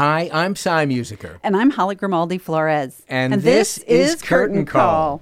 Hi, I'm Cy Musiker. And I'm Holly Grimaldi Flores. And, this, is Curtain Call.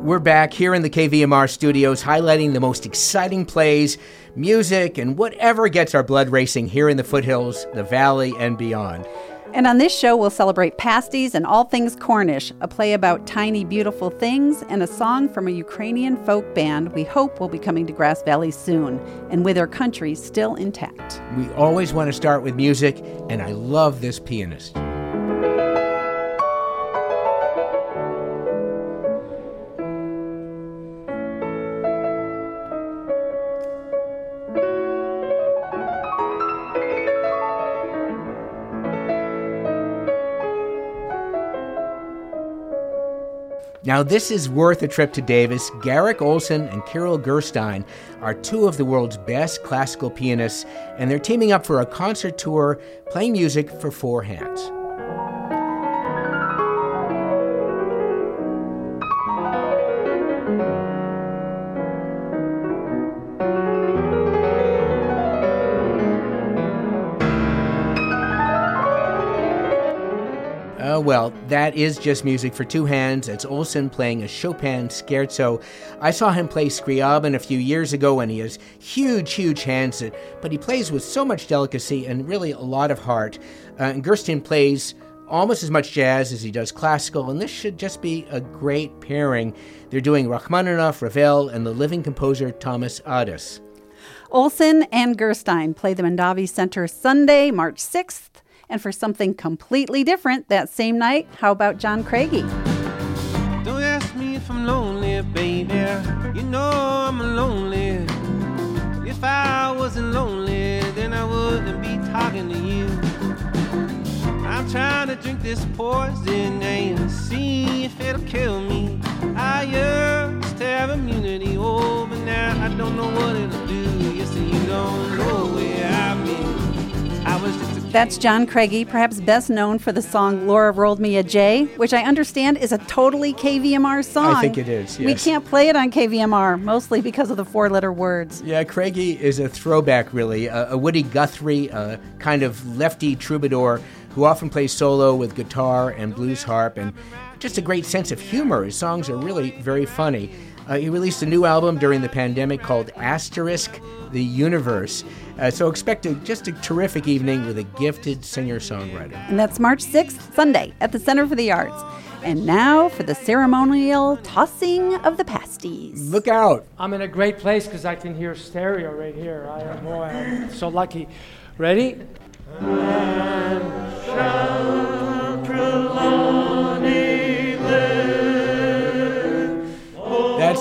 We're back here in the KVMR studios highlighting the most exciting plays, music, and whatever gets our blood racing here in the foothills, the valley, and beyond. And on this show, we'll celebrate pasties and all things Cornish, a play about tiny, beautiful things, and a song from a Ukrainian folk band we hope will be coming to Grass Valley soon, and with our country still intact. We always want to start with music, and I love this pianist. Now, this is worth a trip to Davis. Garrick Ohlsson and Kirill Gerstein are two of the world's best classical pianists, and they're teaming up for a concert tour playing music for four hands. Well, that is just music for two hands. It's Ohlsson playing a Chopin scherzo. I saw him play Scriabin a few years ago, and he has huge, huge hands, but he plays with so much delicacy and really a lot of heart. Uh, and Gerstein plays almost as much jazz as he does classical, and this should just be a great pairing. They're doing Rachmaninoff, Ravel, and the living composer Thomas Adès. Ohlsson and Gerstein play the Mondavi Center Sunday, March 6th and for something completely different that same night, how about John Craigie? Don't ask me if I'm lonely, baby. You know I'm lonely. If I wasn't lonely, then I wouldn't be talking to you. I'm trying to drink this poison and see if it'll kill me. I used to have immunity, oh, but now I don't know what it'll do. You don't know where been. I was just that's John Craigie, perhaps best known for the song Laura Rolled Me a J, which I understand is a totally KVMR song. I think it is, yes. We can't play it on KVMR, mostly because of the four letter words. Yeah, Craigie is a throwback, really. A, a Woody Guthrie, a kind of lefty troubadour who often plays solo with guitar and blues harp and just a great sense of humor. His songs are really very funny. Uh, he released a new album during the pandemic called Asterisk the Universe. Uh, so expect a, just a terrific evening with a gifted singer songwriter. And that's March 6th, Sunday, at the Center for the Arts. And now for the ceremonial tossing of the pasties. Look out! I'm in a great place because I can hear stereo right here. I am, boy, I'm so lucky. Ready?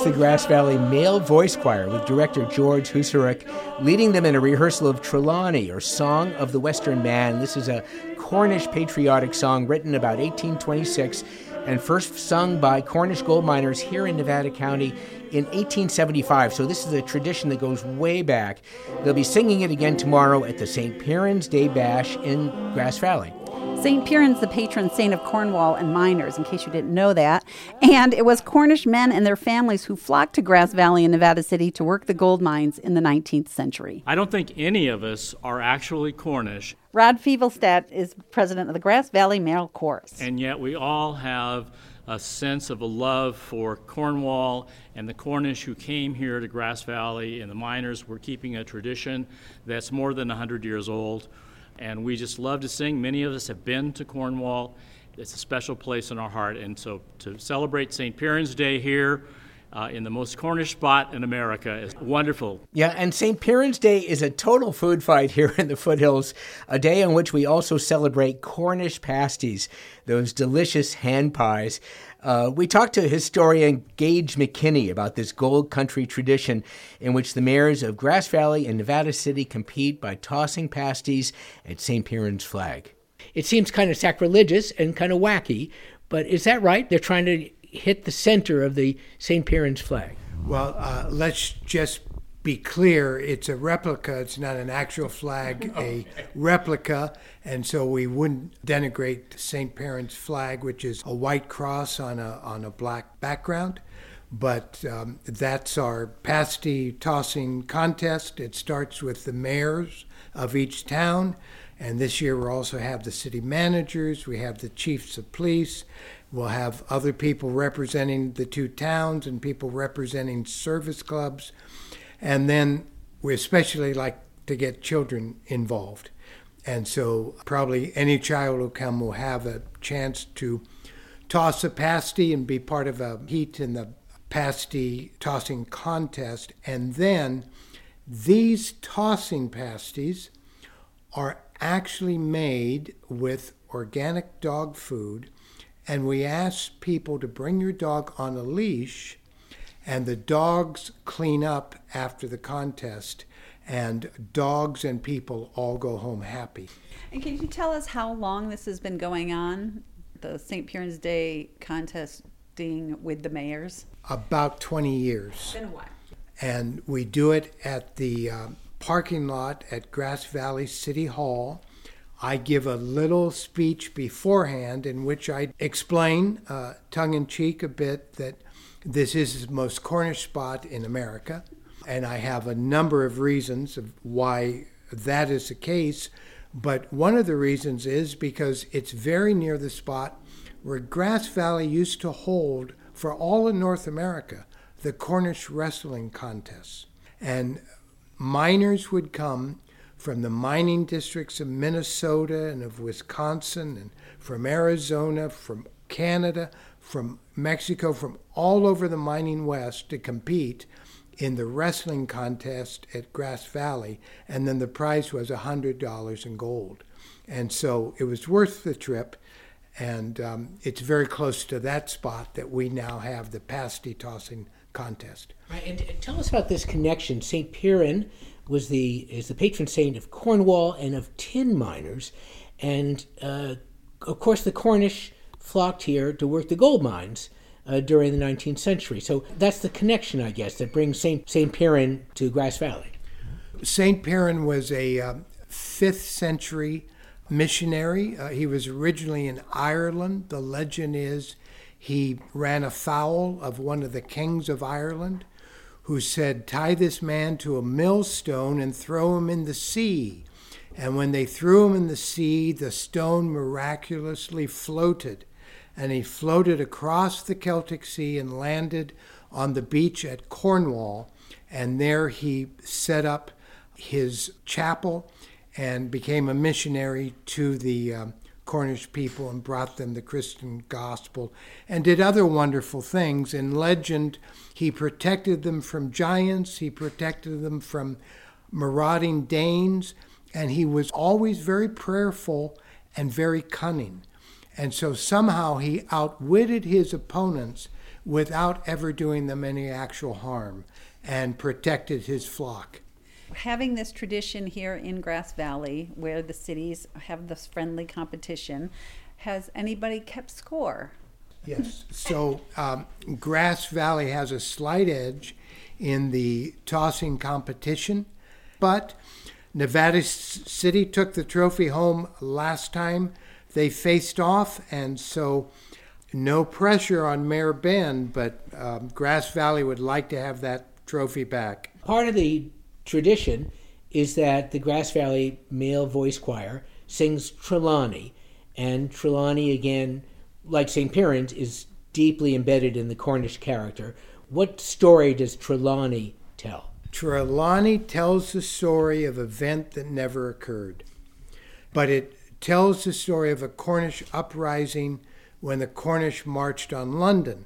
The Grass Valley Male Voice Choir with director George Husarek leading them in a rehearsal of Trelawney, or Song of the Western Man. This is a Cornish patriotic song written about 1826 and first sung by Cornish gold miners here in Nevada County in 1875. So this is a tradition that goes way back. They'll be singing it again tomorrow at the St. Piran's Day Bash in Grass Valley. St. Piran's the patron saint of Cornwall and miners, in case you didn't know that. And it was Cornish men and their families who flocked to Grass Valley in Nevada City to work the gold mines in the 19th century. I don't think any of us are actually Cornish. Rod Fievelstadt is president of the Grass Valley Male Chorus. And yet we all have a sense of a love for Cornwall and the Cornish who came here to Grass Valley and the miners. We're keeping a tradition that's more than 100 years old and we just love to sing. Many of us have been to Cornwall. It's a special place in our heart, and so to celebrate St. Piran's Day here, uh, in the most Cornish spot in America is wonderful. Yeah, and St. Piran's Day is a total food fight here in the foothills, a day on which we also celebrate Cornish pasties, those delicious hand pies. Uh, we talked to historian Gage McKinney about this gold country tradition in which the mayors of Grass Valley and Nevada City compete by tossing pasties at St. Piran's flag. It seems kind of sacrilegious and kind of wacky, but is that right? They're trying to hit the center of the St. Piran's flag. Well, uh, let's just be clear it's a replica, it's not an actual flag, a replica, and so we wouldn't denigrate St. Piran's flag, which is a white cross on a, on a black background. But um, that's our pasty tossing contest. It starts with the mayors of each town. And this year we'll also have the city managers, we have the chiefs of police, we'll have other people representing the two towns and people representing service clubs. And then we especially like to get children involved. And so probably any child who come will have a chance to toss a pasty and be part of a heat in the pasty tossing contest. And then these tossing pasties are actually made with organic dog food. And we ask people to bring your dog on a leash, and the dogs clean up after the contest, and dogs and people all go home happy. And can you tell us how long this has been going on? The St. Piran's Day contesting with the mayors? About 20 years. Been a while. And we do it at the uh, parking lot at Grass Valley City Hall. I give a little speech beforehand in which I explain, uh, tongue in cheek, a bit that this is the most Cornish spot in America. And I have a number of reasons of why that is the case. But one of the reasons is because it's very near the spot where Grass Valley used to hold, for all of North America, the Cornish wrestling contests. And miners would come from the mining districts of Minnesota and of Wisconsin and from Arizona, from Canada, from Mexico, from all over the mining west to compete in the wrestling contest at Grass Valley, and then the prize was $100 in gold. And so it was worth the trip, and um, it's very close to that spot that we now have the pasty tossing contest. Right, and, and tell us about this connection. St. Piran was the is the patron saint of Cornwall and of tin miners, and uh, of course the Cornish flocked here to work the gold mines uh, during the 19th century. So that's the connection, I guess, that brings St. St. Piran to Grass Valley. St. Piran was a uh, fifth century missionary. Uh, he was originally in Ireland. The legend is he ran afoul of one of the kings of Ireland who said, Tie this man to a millstone and throw him in the sea. And when they threw him in the sea, the stone miraculously floated. And he floated across the Celtic Sea and landed on the beach at Cornwall. And there he set up his chapel and became a missionary to the um, Cornish people and brought them the Christian gospel and did other wonderful things. In legend, he protected them from giants, he protected them from marauding Danes, and he was always very prayerful and very cunning. And so somehow he outwitted his opponents without ever doing them any actual harm and protected his flock having this tradition here in Grass Valley, where the cities have this friendly competition, has anybody kept score? Yes. So um, Grass Valley has a slight edge in the tossing competition, but Nevada City took the trophy home last time they faced off, and so no pressure on Mayor Ben, but um, Grass Valley would like to have that trophy back. Part of the tradition is that the Grass Valley Male Voice Choir sings Trelawney, and Trelawney, again, like St. Piran's, is deeply embedded in the Cornish character. What story does Trelawney tell? Trelawney tells the story of an event that never occurred, but it tells the story of a Cornish uprising when the Cornish marched on London.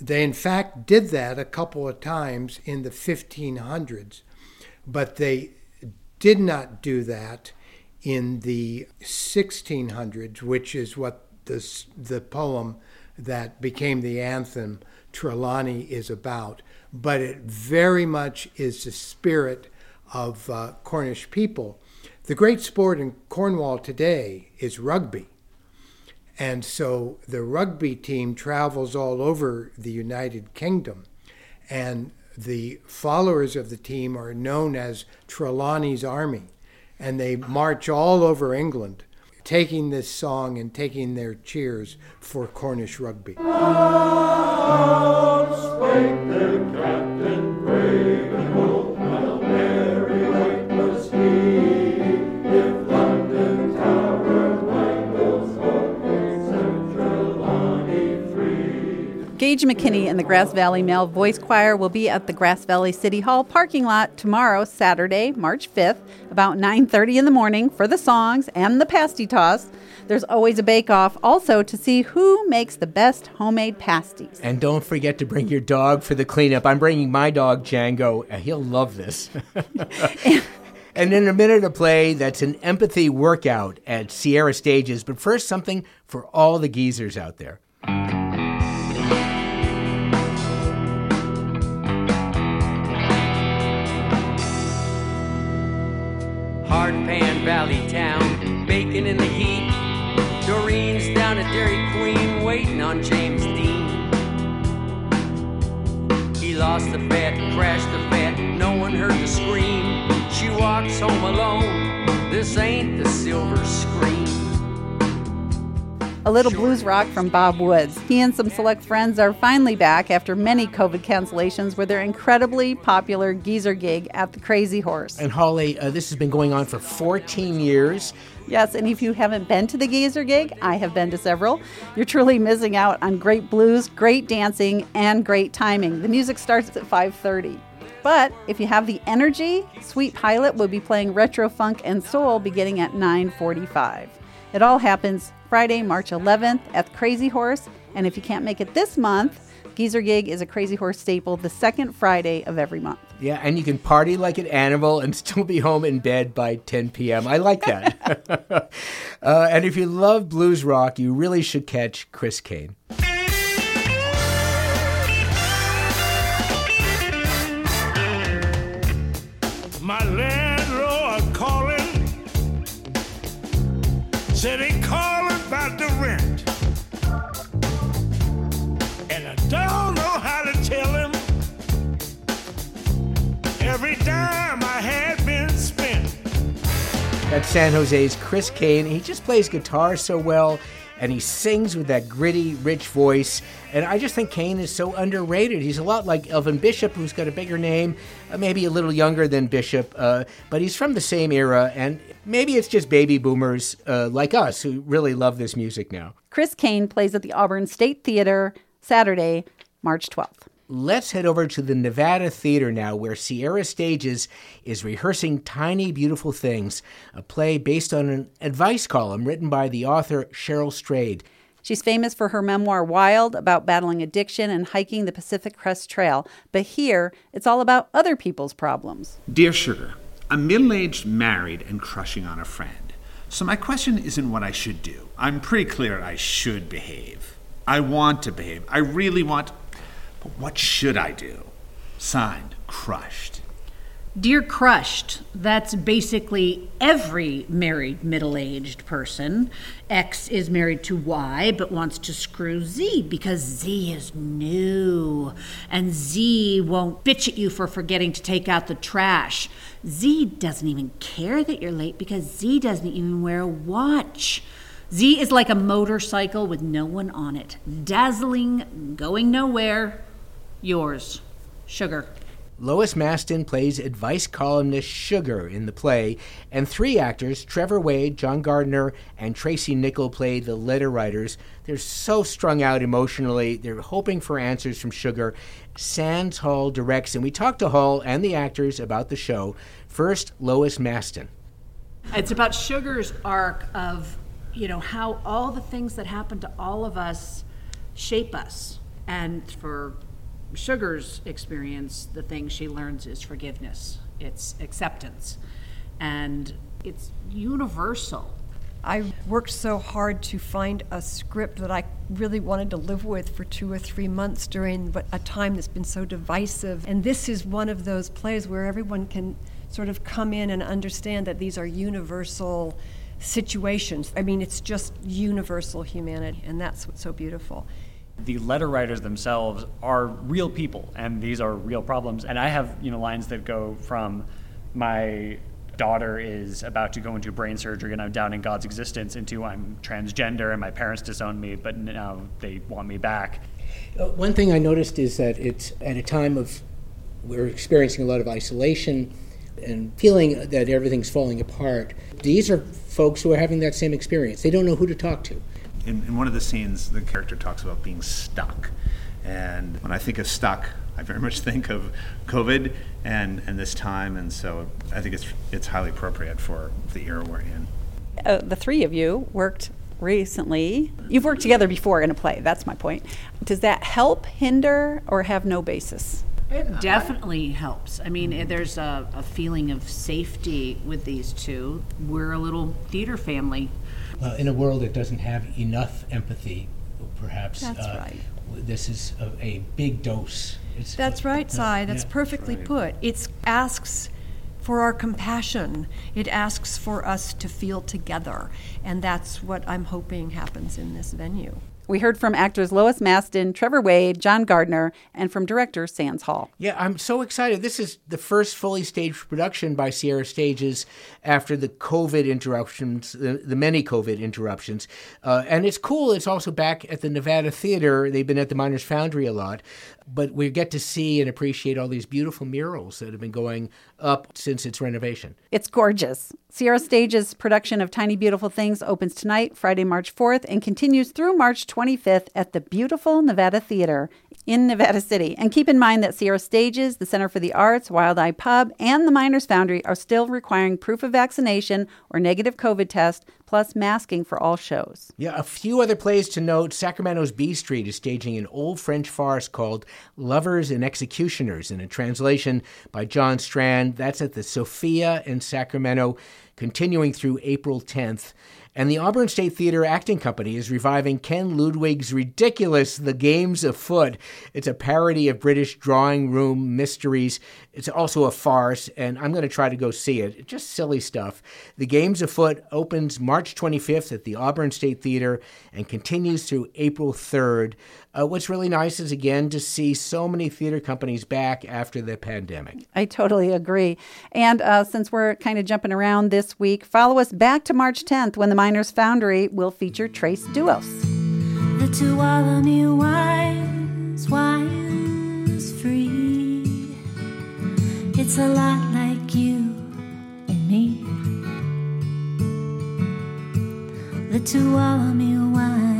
They, in fact, did that a couple of times in the 1500s but they did not do that in the 1600s, which is what this, the poem that became the anthem Trelawney is about. But it very much is the spirit of uh, Cornish people. The great sport in Cornwall today is rugby. And so the rugby team travels all over the United Kingdom. And the followers of the team are known as Trelawney's Army, and they march all over England, taking this song and taking their cheers for Cornish rugby. Gage McKinney and the Grass Valley Male Voice Choir will be at the Grass Valley City Hall parking lot tomorrow, Saturday, March 5th, about 9:30 in the morning for the songs and the pasty toss. There's always a bake-off also to see who makes the best homemade pasties. And don't forget to bring your dog for the cleanup. I'm bringing my dog, Django. and He'll love this. and in a minute of play, that's an empathy workout at Sierra Stages. But first, something for all the geezers out there. Hard Pan Valley Town, bacon in the heat. Doreen's down at Dairy Queen waiting on James Dean. He lost the bet, crashed the bet, no one heard the scream. She walks home alone, this ain't the silver screen. A little blues rock from Bob Woods. He and some select friends are finally back after many COVID cancellations with their incredibly popular geezer gig at the Crazy Horse. And Holly, uh, this has been going on for 14 years. Yes, and if you haven't been to the Geezer gig, I have been to several. You're truly missing out on great blues, great dancing, and great timing. The music starts at 5:30. But if you have the energy, Sweet Pilot will be playing retro funk and soul beginning at 9:45. It all happens Friday, March 11th at the Crazy Horse, and if you can't make it this month, Geezer Gig is a Crazy Horse staple the second Friday of every month. Yeah, and you can party like an animal and still be home in bed by 10 p.m. I like that. uh, and if you love blues rock, you really should catch Chris Kane. That's San Jose's Chris Kane. He just plays guitar so well and he sings with that gritty, rich voice. And I just think Kane is so underrated. He's a lot like Elvin Bishop, who's got a bigger name, uh, maybe a little younger than Bishop, uh, but he's from the same era. And maybe it's just baby boomers uh, like us who really love this music now. Chris Kane plays at the Auburn State Theater Saturday, March 12th. Let's head over to the Nevada Theater now, where Sierra Stages is rehearsing Tiny Beautiful Things, a play based on an advice column written by the author Cheryl Strayed. She's famous for her memoir Wild about battling addiction and hiking the Pacific Crest Trail, but here it's all about other people's problems. Dear Sugar, I'm middle aged, married, and crushing on a friend. So my question isn't what I should do. I'm pretty clear I should behave. I want to behave. I really want. But what should I do? Signed, Crushed. Dear Crushed, that's basically every married middle aged person. X is married to Y but wants to screw Z because Z is new. And Z won't bitch at you for forgetting to take out the trash. Z doesn't even care that you're late because Z doesn't even wear a watch. Z is like a motorcycle with no one on it, dazzling, going nowhere. Yours, Sugar. Lois Maston plays advice columnist Sugar in the play, and three actors, Trevor Wade, John Gardner, and Tracy Nickel, play the letter writers. They're so strung out emotionally. They're hoping for answers from Sugar. Sands Hall directs, and we talked to Hall and the actors about the show. First, Lois Maston. It's about Sugar's arc of, you know, how all the things that happen to all of us shape us. And for Sugar's experience, the thing she learns is forgiveness, it's acceptance, and it's universal. I worked so hard to find a script that I really wanted to live with for two or three months during a time that's been so divisive. And this is one of those plays where everyone can sort of come in and understand that these are universal situations. I mean, it's just universal humanity, and that's what's so beautiful the letter writers themselves are real people and these are real problems and i have you know lines that go from my daughter is about to go into brain surgery and i'm doubting god's existence into i'm transgender and my parents disowned me but now they want me back Uh, one thing I noticed is that it's at a time of we're experiencing a lot of isolation and feeling that everything's falling apart. These are folks who are having that same experience. They don't know who to talk to. In, in one of the scenes, the character talks about being stuck. And when I think of stuck, I very much think of COVID and, and this time. And so I think it's, it's highly appropriate for the era we're in. Uh, the three of you worked recently. You've worked together before in a play, that's my point. Does that help, hinder, or have no basis? It definitely helps. I mean, eh, there's a, a feeling of safety with these two. We're a little theater family. Well, in a world that doesn't have enough empathy, perhaps That's uh, right. w- this is a, a big dose. It's, That's right, Cy. That's yeah. perfectly put. It asks for our compassion. It asks for us to feel together. And that's what I'm hoping happens in this venue. We heard from actors Lois Maston, Trevor Wade, John Gardner, and from director Sands Hall. Yeah, I'm so excited. This is the first fully staged production by Sierra Stages after the COVID interruptions, the, the many COVID interruptions. Uh, and it's cool. It's also back at the Nevada Theater. They've been at the Miners Foundry a lot. But we get to see and appreciate all these beautiful murals that have been going up since its renovation. It's gorgeous. Sierra Stage's production of Tiny Beautiful Things opens tonight, Friday, March 4th, and continues through March 25th at the beautiful Nevada Theater in Nevada City. And keep in mind that Sierra Stages, the Center for the Arts, Wild Eye Pub, and the Miners Foundry are still requiring proof of vaccination or negative COVID test, plus masking for all shows. Yeah, a few other plays to note. Sacramento's B Street is staging an old French farce called Lovers and Executioners in a translation by John Strand. That's at the Sofia in Sacramento, continuing through April 10th. And the Auburn State Theater Acting Company is reviving Ken Ludwig's ridiculous The Games Afoot. It's a parody of British drawing room mysteries. It's also a farce, and I'm going to try to go see it. Just silly stuff. The Games Afoot opens March 25th at the Auburn State Theater and continues through April 3rd. Uh, what's really nice is, again, to see so many theater companies back after the pandemic. I totally agree. And uh, since we're kind of jumping around this week, follow us back to March 10th when the Miners Foundry will feature Trace Duos. The Tuolumne wines, wines free. It's a lot like you and me. The Tuolumne wines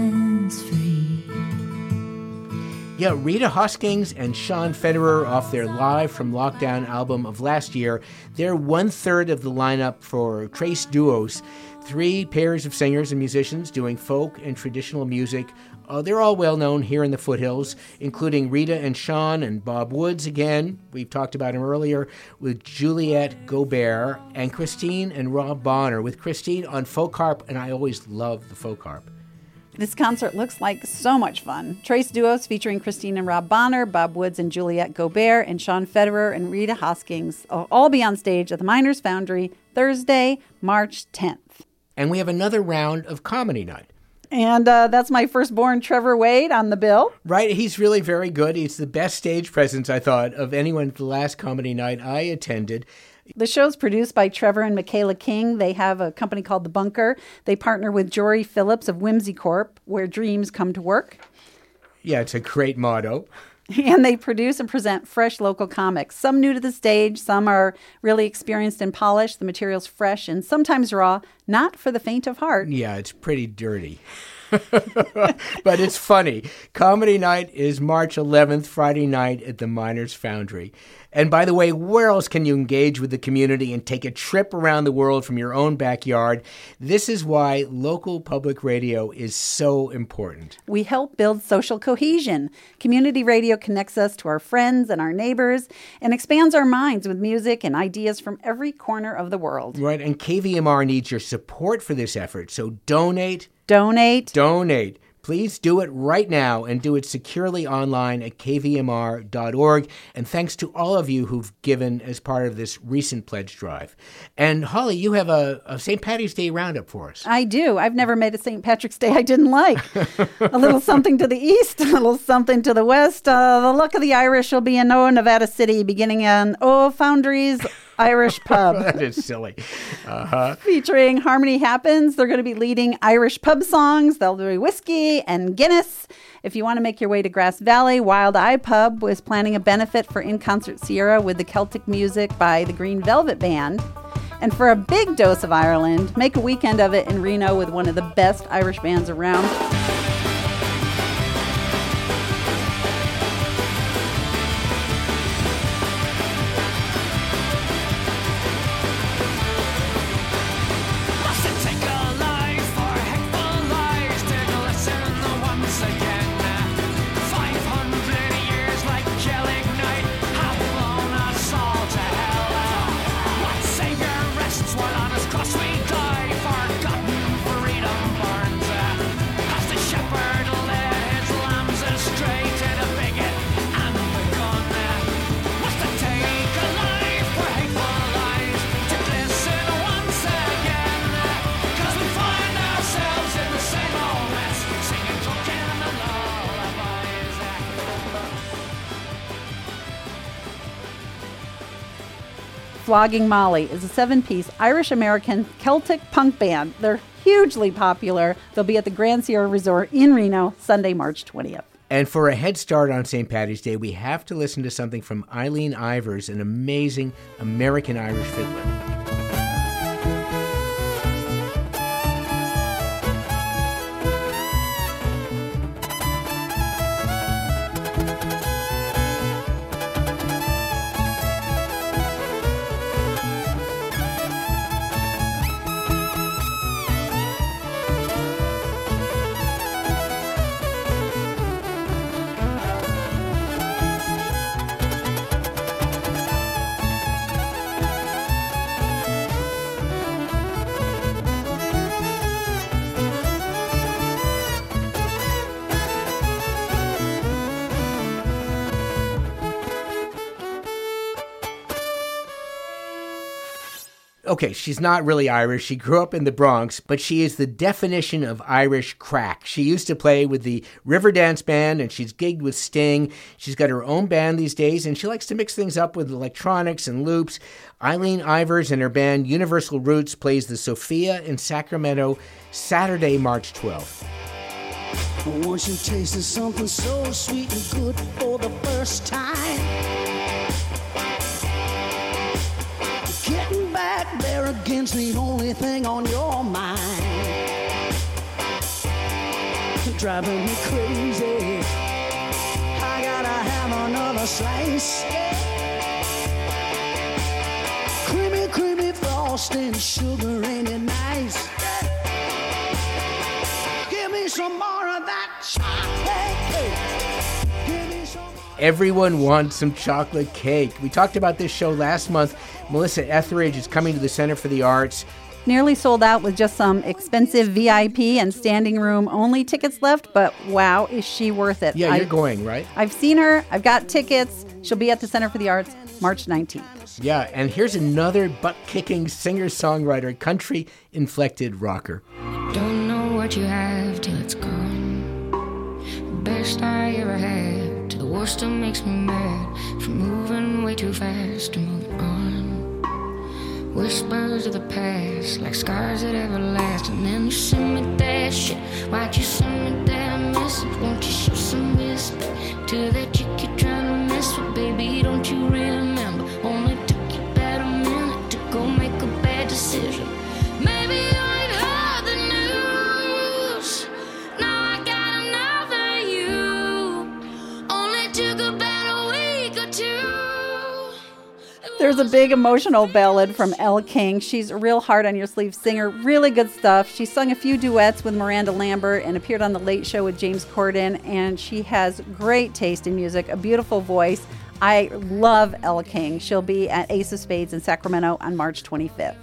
Yeah, Rita Hoskins and Sean Federer off their Live from Lockdown album of last year. They're one third of the lineup for Trace Duos, three pairs of singers and musicians doing folk and traditional music. Uh, they're all well known here in the foothills, including Rita and Sean and Bob Woods again. We've talked about him earlier with Juliette Gobert and Christine and Rob Bonner with Christine on folk harp, and I always love the folk harp. This concert looks like so much fun. Trace Duos featuring Christine and Rob Bonner, Bob Woods and Juliette Gobert, and Sean Federer and Rita Hoskins will all be on stage at the Miners Foundry Thursday, March 10th. And we have another round of comedy night. And uh, that's my firstborn, Trevor Wade, on the bill. Right, he's really very good. He's the best stage presence I thought of anyone at the last comedy night I attended. The show's produced by Trevor and Michaela King. They have a company called The Bunker. They partner with Jory Phillips of Whimsy Corp, where dreams come to work. Yeah, it's a great motto. And they produce and present fresh local comics. Some new to the stage, some are really experienced and polished. The material's fresh and sometimes raw, not for the faint of heart. Yeah, it's pretty dirty. but it's funny. Comedy night is March 11th, Friday night at the Miners Foundry. And by the way, where else can you engage with the community and take a trip around the world from your own backyard? This is why local public radio is so important. We help build social cohesion. Community radio connects us to our friends and our neighbors and expands our minds with music and ideas from every corner of the world. Right, and KVMR needs your support for this effort. So donate, donate, donate. Please do it right now and do it securely online at kvmr.org. And thanks to all of you who've given as part of this recent pledge drive. And Holly, you have a, a St. Patty's Day roundup for us. I do. I've never made a St. Patrick's Day I didn't like. a little something to the east, a little something to the west. Uh, the luck of the Irish will be in O Nevada City beginning on O Foundries Irish pub. that is silly. Uh-huh. Featuring Harmony Happens. They're going to be leading Irish pub songs. They'll do whiskey and Guinness. If you want to make your way to Grass Valley, Wild Eye Pub was planning a benefit for In Concert Sierra with the Celtic music by the Green Velvet Band. And for a big dose of Ireland, make a weekend of it in Reno with one of the best Irish bands around. Flogging Molly is a seven piece Irish American Celtic punk band. They're hugely popular. They'll be at the Grand Sierra Resort in Reno Sunday, March 20th. And for a head start on St. Patty's Day, we have to listen to something from Eileen Ivers, an amazing American Irish fiddler. Okay, she's not really Irish. She grew up in the Bronx, but she is the definition of Irish crack. She used to play with the Riverdance Band and she's gigged with Sting. She's got her own band these days and she likes to mix things up with electronics and loops. Eileen Ivers and her band Universal Roots plays the Sofia in Sacramento Saturday, March 12th. Once you tasted something so sweet and good for the first time. There against the only thing on your mind. Driving me crazy. I gotta have another slice. Creamy, creamy frosting, sugar ain't it nice? Everyone wants some chocolate cake. We talked about this show last month. Melissa Etheridge is coming to the Center for the Arts. Nearly sold out with just some expensive VIP and standing room only tickets left, but wow, is she worth it? Yeah, you're I- going, right? I've seen her, I've got tickets. She'll be at the Center for the Arts March 19th. Yeah, and here's another butt kicking singer songwriter, country inflected rocker. Don't know what you have till it's gone. Best I ever had the worst makes me mad. From moving way too fast to moving on. Whispers of the past, like scars that ever last. And then you send There's a big emotional ballad from Elle King. She's a real hard on your sleeve singer, really good stuff. She sung a few duets with Miranda Lambert and appeared on The Late Show with James Corden, and she has great taste in music, a beautiful voice. I love Elle King. She'll be at Ace of Spades in Sacramento on March 25th.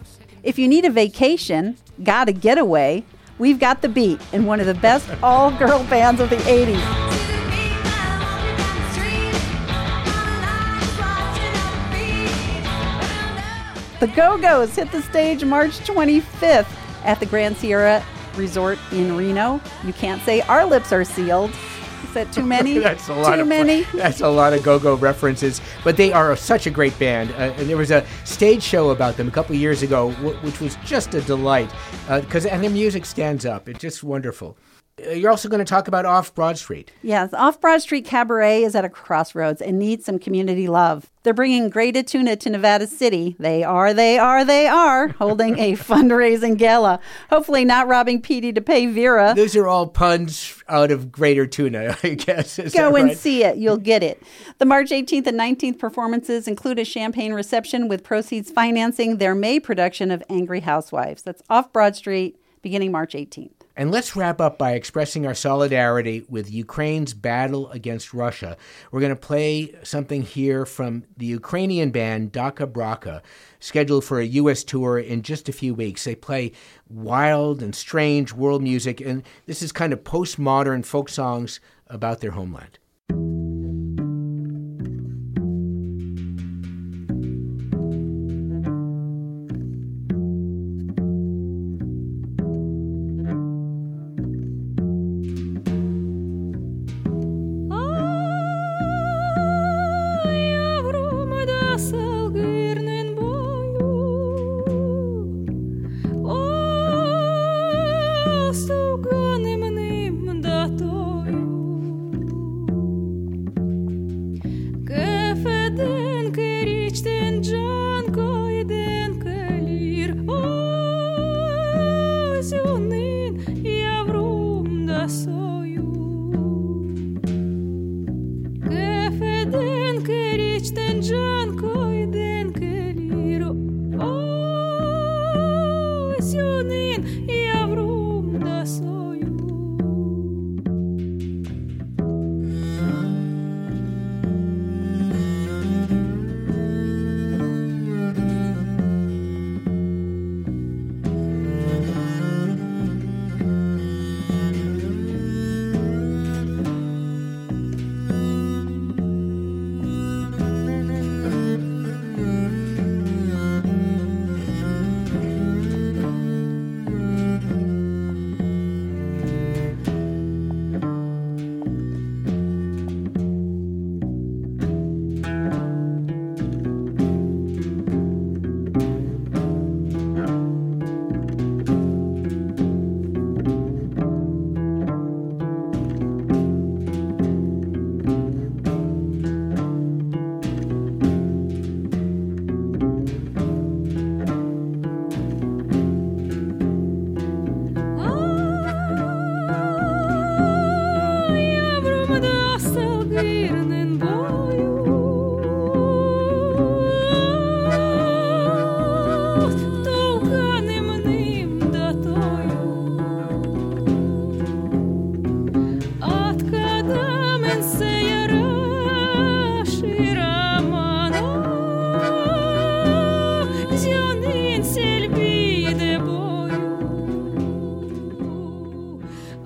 If you need a vacation, got a getaway, we've got The Beat in one of the best all girl bands of the 80s. The Go Go's hit the stage March 25th at the Grand Sierra Resort in Reno. You can't say our lips are sealed. Is that too many? that's a lot too of many. That's a lot of go-go references, but they are such a great band. Uh, and there was a stage show about them a couple years ago, w- which was just a delight. Because and their music stands up; it's just wonderful. Uh, You're also going to talk about Off Broad Street. Yes, Off Broad Street Cabaret is at a crossroads and needs some community love. They're bringing Great Tuna to Nevada City. They are, they are, they are holding a fundraising gala. Hopefully, not robbing Petey to pay Vera. Those are all puns out of Greater Tuna, I guess. Is Go that and see it. You'll get it. The March 18th and 19th performances include a champagne reception with proceeds financing their May production of Angry Housewives. That's off Broad Street beginning March 18th. And let's wrap up by expressing our solidarity with Ukraine's battle against Russia. We're going to play something here from the Ukrainian band DakhaBrakha, scheduled for a U.S. tour in just a few weeks. They play wild and strange world music, and this is kind of postmodern folk songs about their homeland.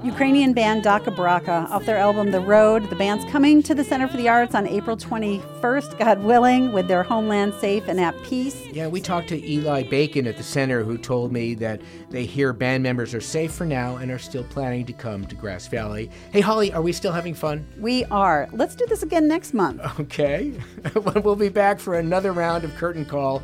Ukrainian band DakhaBrakha off their album The Road. The band's coming to the Center for the Arts on April 21st, God willing, with their homeland safe and at peace. Yeah, we talked to Eli Bacon at the center, who told me that they hear band members are safe for now and are still planning to come to Grass Valley. Hey, Holly, are we still having fun? We are. Let's do this again next month. Okay. we'll be back for another round of Curtain Call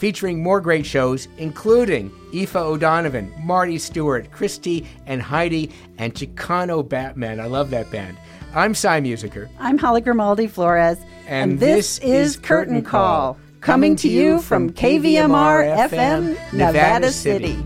featuring more great shows, including Aoife O'Donovan, Marty Stuart, Christy and Heidi, and Chicano Batman. I love that band. I'm Cy Musiker. I'm Holly Grimaldi Flores. And this is Curtain Call, coming to you from KVMR FM, Nevada City.